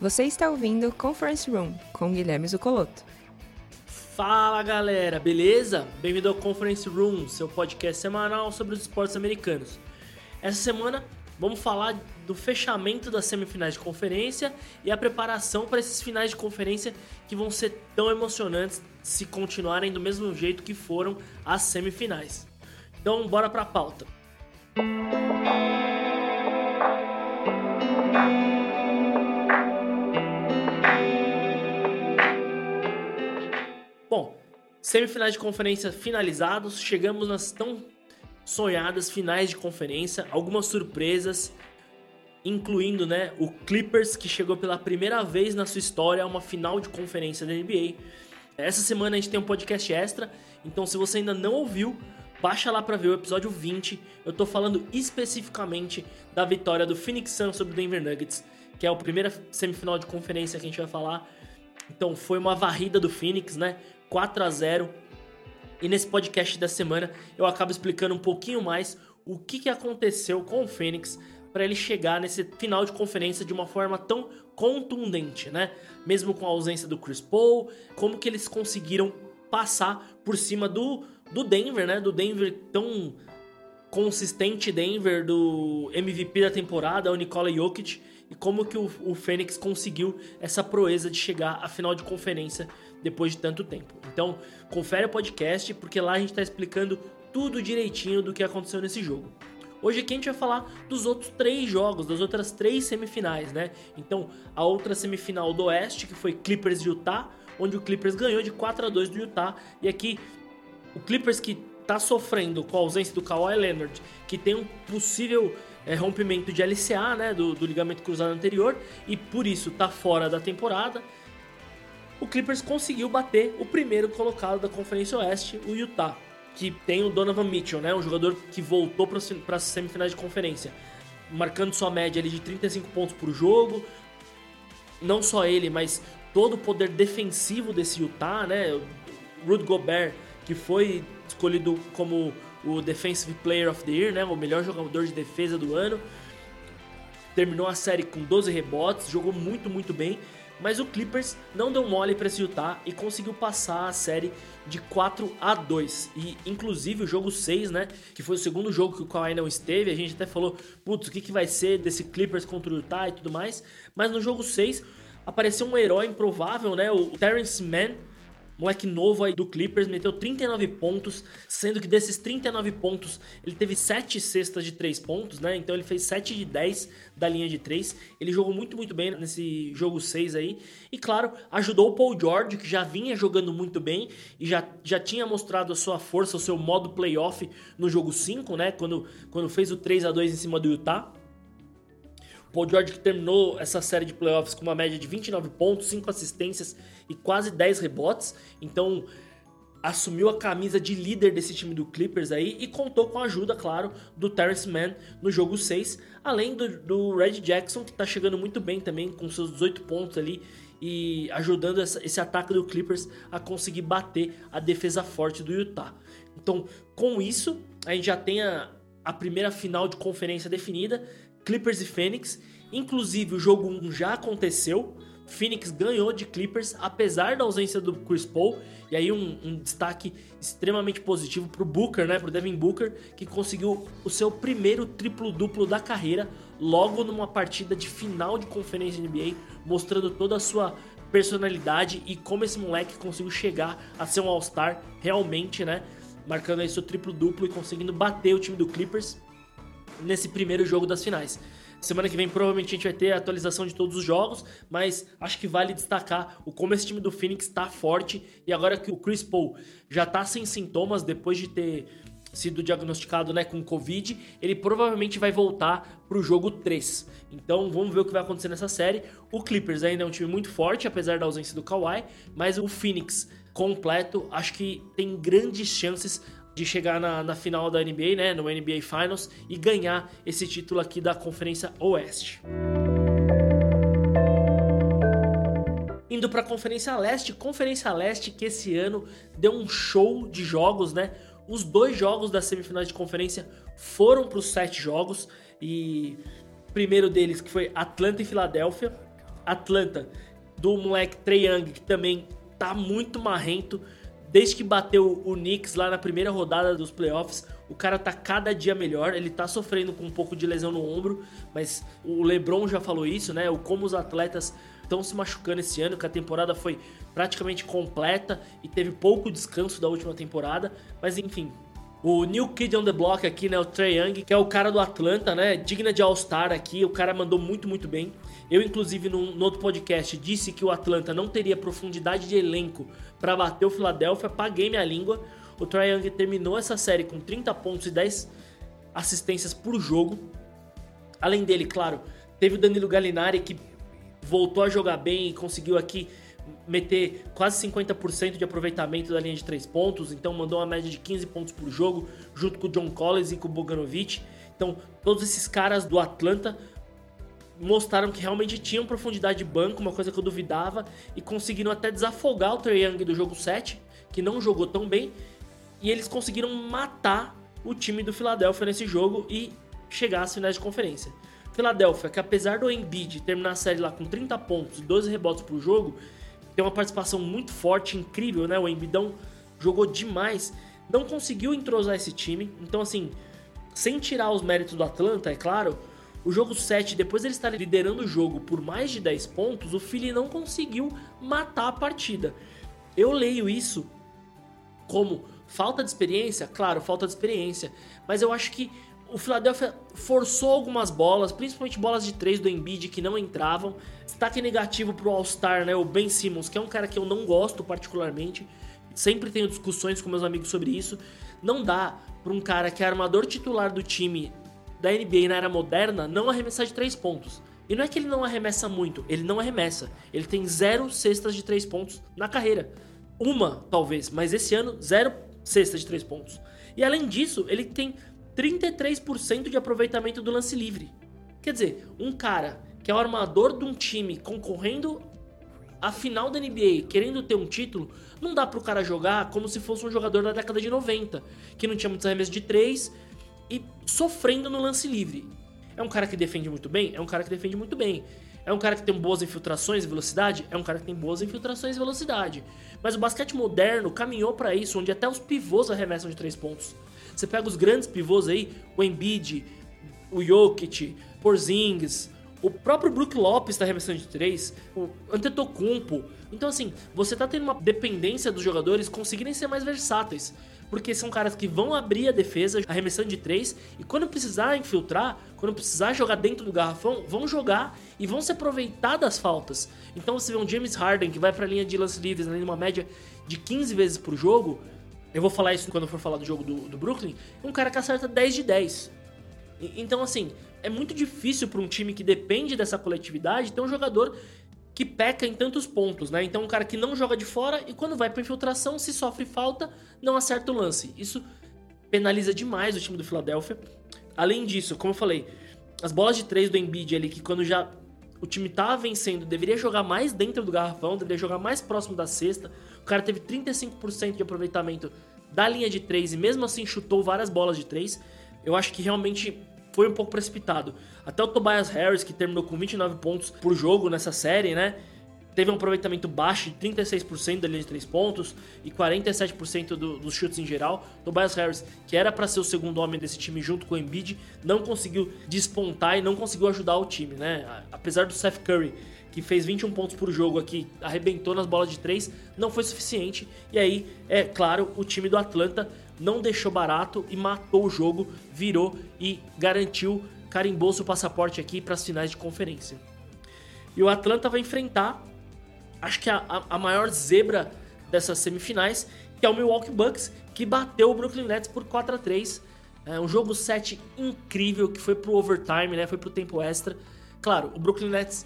Você está ouvindo Conference Room com Guilherme Zucoloto. Fala galera, beleza? Bem-vindo ao Conference Room, seu podcast semanal sobre os esportes americanos. Essa semana vamos falar do fechamento das semifinais de conferência e a preparação para esses finais de conferência que vão ser tão emocionantes se continuarem do mesmo jeito que foram as semifinais. Então, bora para a pauta. Bom, semifinais de conferência finalizados, chegamos nas tão sonhadas finais de conferência, algumas surpresas, incluindo né, o Clippers, que chegou pela primeira vez na sua história a uma final de conferência da NBA. Essa semana a gente tem um podcast extra, então se você ainda não ouviu, baixa lá para ver o episódio 20. Eu tô falando especificamente da vitória do Phoenix Suns sobre o Denver Nuggets, que é a primeira semifinal de conferência que a gente vai falar. Então foi uma varrida do Phoenix, né? 4 a 0 E nesse podcast da semana eu acabo explicando um pouquinho mais o que, que aconteceu com o Fênix para ele chegar nesse final de conferência de uma forma tão contundente, né? Mesmo com a ausência do Chris Paul, como que eles conseguiram passar por cima do, do Denver, né? Do Denver tão consistente Denver, do MVP da temporada, o Nikola Jokic, e como que o, o Fênix conseguiu essa proeza de chegar à final de conferência depois de tanto tempo. Então, confere o podcast, porque lá a gente está explicando tudo direitinho do que aconteceu nesse jogo. Hoje aqui a gente vai falar dos outros três jogos, das outras três semifinais, né? Então, a outra semifinal do Oeste, que foi Clippers e Utah, onde o Clippers ganhou de 4 a 2 do Utah, e aqui o Clippers que tá sofrendo com a ausência do Kawhi Leonard, que tem um possível é, rompimento de LCA, né, do, do ligamento cruzado anterior, e por isso tá fora da temporada o Clippers conseguiu bater o primeiro colocado da Conferência Oeste, o Utah, que tem o Donovan Mitchell, né, um jogador que voltou para as semifinais de conferência, marcando sua média ali de 35 pontos por jogo. Não só ele, mas todo o poder defensivo desse Utah, né? Rudy Gobert, que foi escolhido como o Defensive Player of the Year, né? O melhor jogador de defesa do ano. Terminou a série com 12 rebotes, jogou muito, muito bem. Mas o Clippers não deu mole para esse Utah e conseguiu passar a série de 4 a 2. E inclusive o jogo 6, né, que foi o segundo jogo que o Kawhi não esteve, a gente até falou, putz, o que, que vai ser desse Clippers contra o Utah e tudo mais. Mas no jogo 6 apareceu um herói improvável, né, o Terrence Mann, moleque novo aí do Clippers, meteu 39 pontos, sendo que desses 39 pontos ele teve 7 cestas de 3 pontos, né? Então ele fez 7 de 10 da linha de 3. Ele jogou muito, muito bem nesse jogo 6 aí. E claro, ajudou o Paul George, que já vinha jogando muito bem e já, já tinha mostrado a sua força, o seu modo playoff no jogo 5, né? Quando, quando fez o 3 a 2 em cima do Utah. Paul George que terminou essa série de playoffs com uma média de 29 pontos, 5 assistências e quase 10 rebotes. Então assumiu a camisa de líder desse time do Clippers aí e contou com a ajuda, claro, do Terrence Mann no jogo 6, além do, do Red Jackson, que tá chegando muito bem também, com seus 18 pontos ali e ajudando essa, esse ataque do Clippers a conseguir bater a defesa forte do Utah. Então, com isso, a gente já tem a, a primeira final de conferência definida. Clippers e Phoenix. Inclusive, o jogo 1 já aconteceu. Phoenix ganhou de Clippers, apesar da ausência do Chris Paul. E aí, um, um destaque extremamente positivo para o Booker, né? Para o Devin Booker, que conseguiu o seu primeiro triplo-duplo da carreira, logo numa partida de final de conferência NBA, mostrando toda a sua personalidade e como esse moleque conseguiu chegar a ser um All-Star realmente, né? Marcando aí seu triplo-duplo e conseguindo bater o time do Clippers nesse primeiro jogo das finais. Semana que vem provavelmente a gente vai ter a atualização de todos os jogos, mas acho que vale destacar o como esse time do Phoenix está forte e agora que o Chris Paul já está sem sintomas depois de ter sido diagnosticado né, com Covid, ele provavelmente vai voltar para o jogo 3. Então vamos ver o que vai acontecer nessa série. O Clippers ainda é um time muito forte, apesar da ausência do Kawhi, mas o Phoenix completo acho que tem grandes chances de chegar na, na, final da NBA, né, no NBA Finals e ganhar esse título aqui da Conferência Oeste. Indo para a Conferência Leste, Conferência Leste que esse ano deu um show de jogos, né? Os dois jogos das semifinais de conferência foram para os sete jogos e primeiro deles que foi Atlanta e Filadélfia. Atlanta, do moleque Trey Young, que também tá muito marrento. Desde que bateu o Knicks lá na primeira rodada dos playoffs, o cara tá cada dia melhor. Ele tá sofrendo com um pouco de lesão no ombro, mas o LeBron já falou isso, né? O como os atletas estão se machucando esse ano, que a temporada foi praticamente completa e teve pouco descanso da última temporada. Mas enfim, o New Kid on the Block aqui, né? O Trey Young, que é o cara do Atlanta, né? Digna de All-Star aqui. O cara mandou muito, muito bem. Eu, inclusive, no, no outro podcast, disse que o Atlanta não teria profundidade de elenco para bater o Philadelphia. Paguei minha língua. O Trae Young terminou essa série com 30 pontos e 10 assistências por jogo. Além dele, claro, teve o Danilo Gallinari que voltou a jogar bem e conseguiu aqui meter quase 50% de aproveitamento da linha de 3 pontos, então mandou uma média de 15 pontos por jogo, junto com o John Collins e com o Boganovic. Então, todos esses caras do Atlanta mostraram que realmente tinham profundidade de banco, uma coisa que eu duvidava, e conseguiram até desafogar o Trae Young do jogo 7, que não jogou tão bem, e eles conseguiram matar o time do Philadelphia nesse jogo e chegar às finais de conferência. Philadelphia, que apesar do Embiid terminar a série lá com 30 pontos e 12 rebotes por jogo, tem uma participação muito forte, incrível, né? O Embidão jogou demais, não conseguiu entrosar esse time, então assim, sem tirar os méritos do Atlanta, é claro, o jogo 7, depois ele estar liderando o jogo por mais de 10 pontos, o Philly não conseguiu matar a partida. Eu leio isso como falta de experiência, claro, falta de experiência, mas eu acho que o Philadelphia forçou algumas bolas, principalmente bolas de 3 do Embiid que não entravam. Destaque negativo pro All-Star, né, o Ben Simmons, que é um cara que eu não gosto particularmente. Sempre tenho discussões com meus amigos sobre isso. Não dá para um cara que é armador titular do time da NBA na era moderna não arremessar de 3 pontos. E não é que ele não arremessa muito, ele não arremessa. Ele tem zero cestas de 3 pontos na carreira. Uma, talvez, mas esse ano, zero cestas de 3 pontos. E além disso, ele tem 33% de aproveitamento do lance livre. Quer dizer, um cara que é o armador de um time concorrendo à final da NBA, querendo ter um título, não dá pro cara jogar como se fosse um jogador da década de 90, que não tinha muitos arremessos de 3 e sofrendo no lance livre. É um cara que defende muito bem? É um cara que defende muito bem. É um cara que tem boas infiltrações e velocidade? É um cara que tem boas infiltrações e velocidade. Mas o basquete moderno caminhou para isso, onde até os pivôs arremessam de três pontos. Você pega os grandes pivôs aí, o Embiid, o Jokic, Porzingis, o próprio Brook Lopes está arremessando de três, o Antetokounmpo. Então assim, você tá tendo uma dependência dos jogadores conseguirem ser mais versáteis porque são caras que vão abrir a defesa arremessando de três e quando precisar infiltrar, quando precisar jogar dentro do garrafão, vão jogar e vão se aproveitar das faltas. Então você vê um James Harden que vai para a linha de lance livres além de uma média de 15 vezes por jogo. Eu vou falar isso quando for falar do jogo do, do Brooklyn. Um cara que acerta 10 de 10. E, então, assim, é muito difícil para um time que depende dessa coletividade ter um jogador que peca em tantos pontos, né? Então, um cara que não joga de fora e quando vai para infiltração, se sofre falta, não acerta o lance. Isso penaliza demais o time do Philadelphia. Além disso, como eu falei, as bolas de três do Embiid ali, que quando já o time tava vencendo, deveria jogar mais dentro do garrafão, deveria jogar mais próximo da cesta. O cara teve 35% de aproveitamento da linha de três e mesmo assim chutou várias bolas de três. Eu acho que realmente foi um pouco precipitado. Até o Tobias Harris, que terminou com 29 pontos por jogo nessa série, né? Teve um aproveitamento baixo de 36% da linha de 3 pontos e 47% do, dos chutes em geral. Tobias Harris, que era para ser o segundo homem desse time junto com o Embiid, não conseguiu despontar e não conseguiu ajudar o time, né? Apesar do Seth Curry, que fez 21 pontos por jogo aqui, arrebentou nas bolas de 3, não foi suficiente. E aí, é claro, o time do Atlanta não deixou barato e matou o jogo, virou e garantiu, carimbou seu passaporte aqui para as finais de conferência. E o Atlanta vai enfrentar, acho que a, a, maior zebra dessas semifinais, que é o Milwaukee Bucks, que bateu o Brooklyn Nets por 4 a 3 é um jogo 7 incrível que foi pro overtime, né? Foi pro tempo extra. Claro, o Brooklyn Nets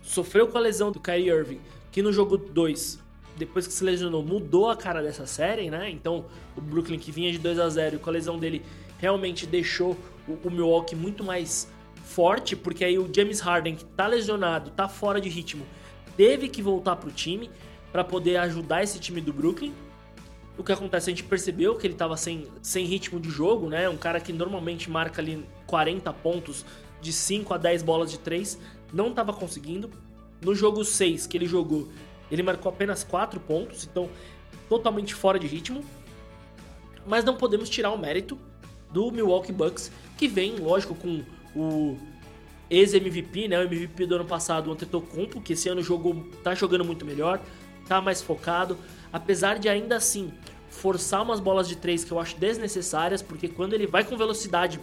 sofreu com a lesão do Kyrie Irving, que no jogo 2 depois que se lesionou, mudou a cara dessa série, né? Então, o Brooklyn que vinha de 2 a 0 e com a lesão dele realmente deixou o, o Milwaukee muito mais forte, porque aí o James Harden, que tá lesionado, tá fora de ritmo, teve que voltar pro time para poder ajudar esse time do Brooklyn. O que acontece, a gente percebeu que ele tava sem, sem ritmo de jogo, né? Um cara que normalmente marca ali 40 pontos de 5 a 10 bolas de 3, não tava conseguindo. No jogo 6 que ele jogou, ele marcou apenas 4 pontos, então totalmente fora de ritmo. Mas não podemos tirar o mérito do Milwaukee Bucks, que vem, lógico, com o ex-MVP, né? O MVP do ano passado, o Antetokounmpo, que esse ano jogou, tá jogando muito melhor, tá mais focado, apesar de ainda assim forçar umas bolas de três que eu acho desnecessárias, porque quando ele vai com velocidade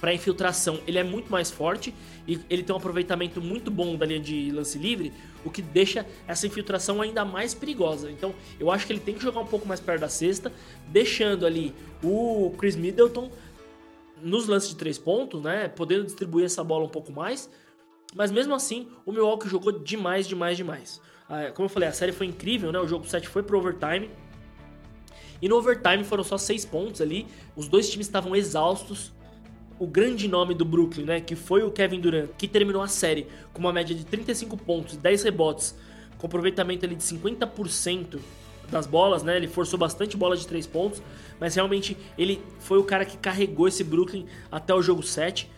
para infiltração, ele é muito mais forte e ele tem um aproveitamento muito bom da linha de lance livre, o que deixa essa infiltração ainda mais perigosa. Então, eu acho que ele tem que jogar um pouco mais perto da cesta, deixando ali o Chris Middleton nos lances de três pontos, né, podendo distribuir essa bola um pouco mais. Mas mesmo assim, o Milwaukee jogou demais, demais, demais. Ah, como eu falei, a série foi incrível, né? O jogo 7 foi pro overtime. E no overtime foram só 6 pontos ali. Os dois times estavam exaustos. O grande nome do Brooklyn, né? Que foi o Kevin Durant, que terminou a série com uma média de 35 pontos, 10 rebotes, com aproveitamento ali de 50% das bolas, né? Ele forçou bastante bola de 3 pontos, mas realmente ele foi o cara que carregou esse Brooklyn até o jogo 7.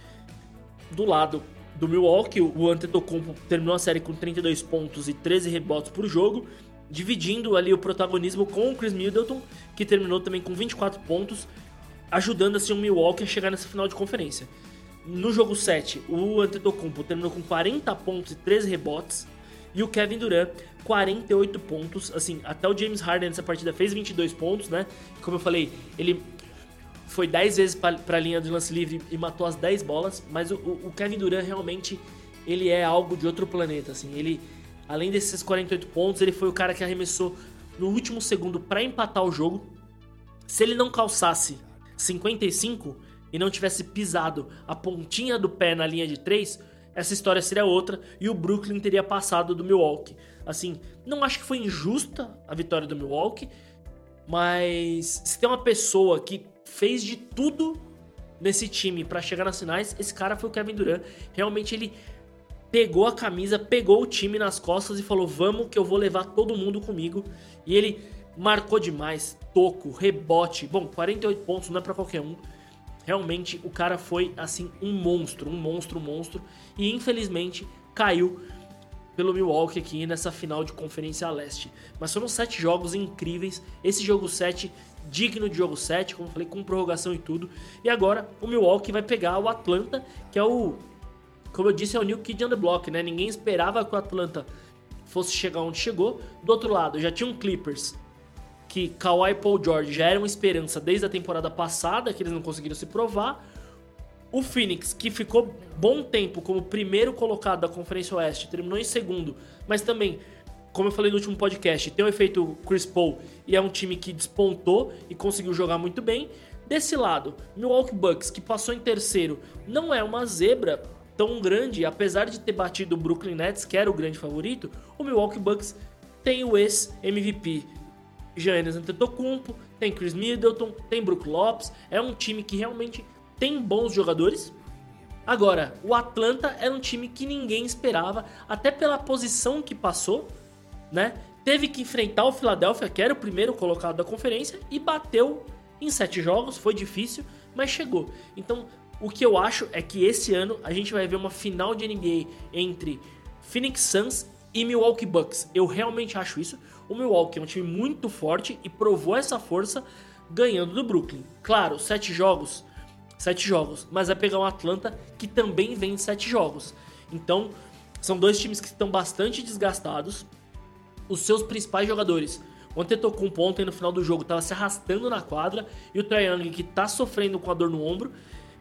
Do lado do Milwaukee, o Antetokounmpo terminou a série com 32 pontos e 13 rebotes por jogo, dividindo ali o protagonismo com o Chris Middleton, que terminou também com 24 pontos, ajudando assim o Milwaukee a chegar nessa final de conferência. No jogo 7, o Antetokounmpo terminou com 40 pontos e 13 rebotes, e o Kevin Durant 48 pontos, assim, até o James Harden nessa partida fez 22 pontos, né? Como eu falei, ele foi 10 vezes para a linha de lance livre e matou as 10 bolas, mas o, o, Kevin Durant realmente ele é algo de outro planeta, assim. Ele além desses 48 pontos, ele foi o cara que arremessou no último segundo para empatar o jogo. Se ele não calçasse 55 e não tivesse pisado a pontinha do pé na linha de 3, essa história seria outra e o Brooklyn teria passado do Milwaukee. Assim, não acho que foi injusta a vitória do Milwaukee, mas se tem uma pessoa que fez de tudo nesse time para chegar nas finais, esse cara foi o Kevin Durant. Realmente ele pegou a camisa, pegou o time nas costas e falou: "Vamos que eu vou levar todo mundo comigo". E ele marcou demais, toco, rebote. Bom, 48 pontos não é para qualquer um. Realmente o cara foi assim um monstro, um monstro, um monstro e infelizmente caiu pelo Milwaukee aqui nessa final de Conferência Leste. Mas foram sete jogos incríveis. Esse jogo 7 digno de jogo 7, como falei, com prorrogação e tudo. E agora o Milwaukee vai pegar o Atlanta, que é o. Como eu disse, é o New Kid on the Block, né? Ninguém esperava que o Atlanta fosse chegar onde chegou. Do outro lado, já tinha um Clippers, que Kawhi Paul George já eram esperança desde a temporada passada, que eles não conseguiram se provar. O Phoenix, que ficou bom tempo como primeiro colocado da Conferência Oeste, terminou em segundo, mas também, como eu falei no último podcast, tem o efeito Chris Paul e é um time que despontou e conseguiu jogar muito bem. Desse lado, Milwaukee Bucks, que passou em terceiro, não é uma zebra tão grande, apesar de ter batido o Brooklyn Nets, que era o grande favorito, o Milwaukee Bucks tem o ex-MVP Giannis Antetokounmpo, tem Chris Middleton, tem Brook Lopes, é um time que realmente tem bons jogadores. Agora, o Atlanta era um time que ninguém esperava, até pela posição que passou, né? Teve que enfrentar o Philadelphia, que era o primeiro colocado da conferência, e bateu em sete jogos, foi difícil, mas chegou. Então, o que eu acho é que esse ano a gente vai ver uma final de NBA entre Phoenix Suns e Milwaukee Bucks. Eu realmente acho isso. O Milwaukee é um time muito forte e provou essa força ganhando do Brooklyn. Claro, sete jogos sete jogos, mas vai pegar um Atlanta que também vem sete jogos. Então, são dois times que estão bastante desgastados. Os seus principais jogadores, o Antetokounmpo ontem no final do jogo estava se arrastando na quadra e o Trae que está sofrendo com a dor no ombro,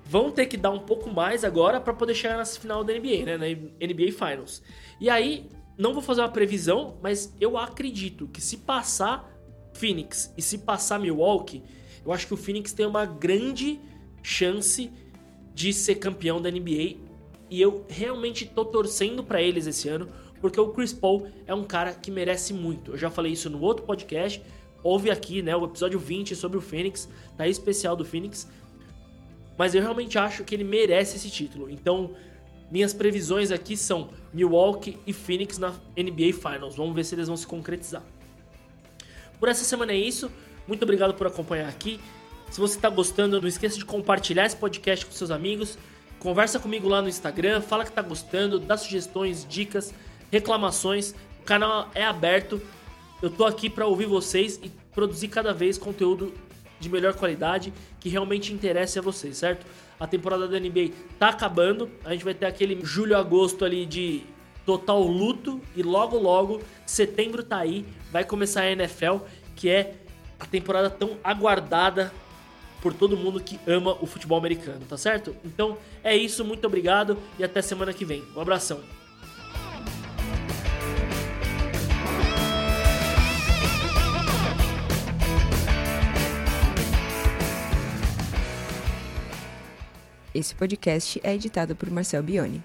vão ter que dar um pouco mais agora para poder chegar nessa final da NBA, né, na NBA Finals. E aí, não vou fazer uma previsão, mas eu acredito que se passar Phoenix e se passar Milwaukee, eu acho que o Phoenix tem uma grande chance de ser campeão da NBA. E eu realmente tô torcendo para eles esse ano, porque o Chris Paul é um cara que merece muito. Eu já falei isso no outro podcast, houve aqui, né, o episódio 20 sobre o Phoenix, tá especial do Phoenix. Mas eu realmente acho que ele merece esse título. Então, minhas previsões aqui são Milwaukee e Phoenix na NBA Finals. Vamos ver se eles vão se concretizar. Por essa semana é isso. Muito obrigado por acompanhar aqui. Se você está gostando, não esqueça de compartilhar esse podcast com seus amigos. Conversa comigo lá no Instagram, fala que está gostando, dá sugestões, dicas. reclamações. O canal é aberto. Eu tô aqui para ouvir vocês e produzir cada vez conteúdo de melhor qualidade que realmente interesse a vocês, certo? A temporada da NBA tá acabando, a gente vai ter aquele julho, agosto ali de total luto e logo logo setembro tá aí, vai começar a NFL, que é a temporada tão aguardada por todo mundo que ama o futebol americano, tá certo? Então é isso, muito obrigado e até semana que vem. Um abração. Esse podcast é editado por Marcel Bione.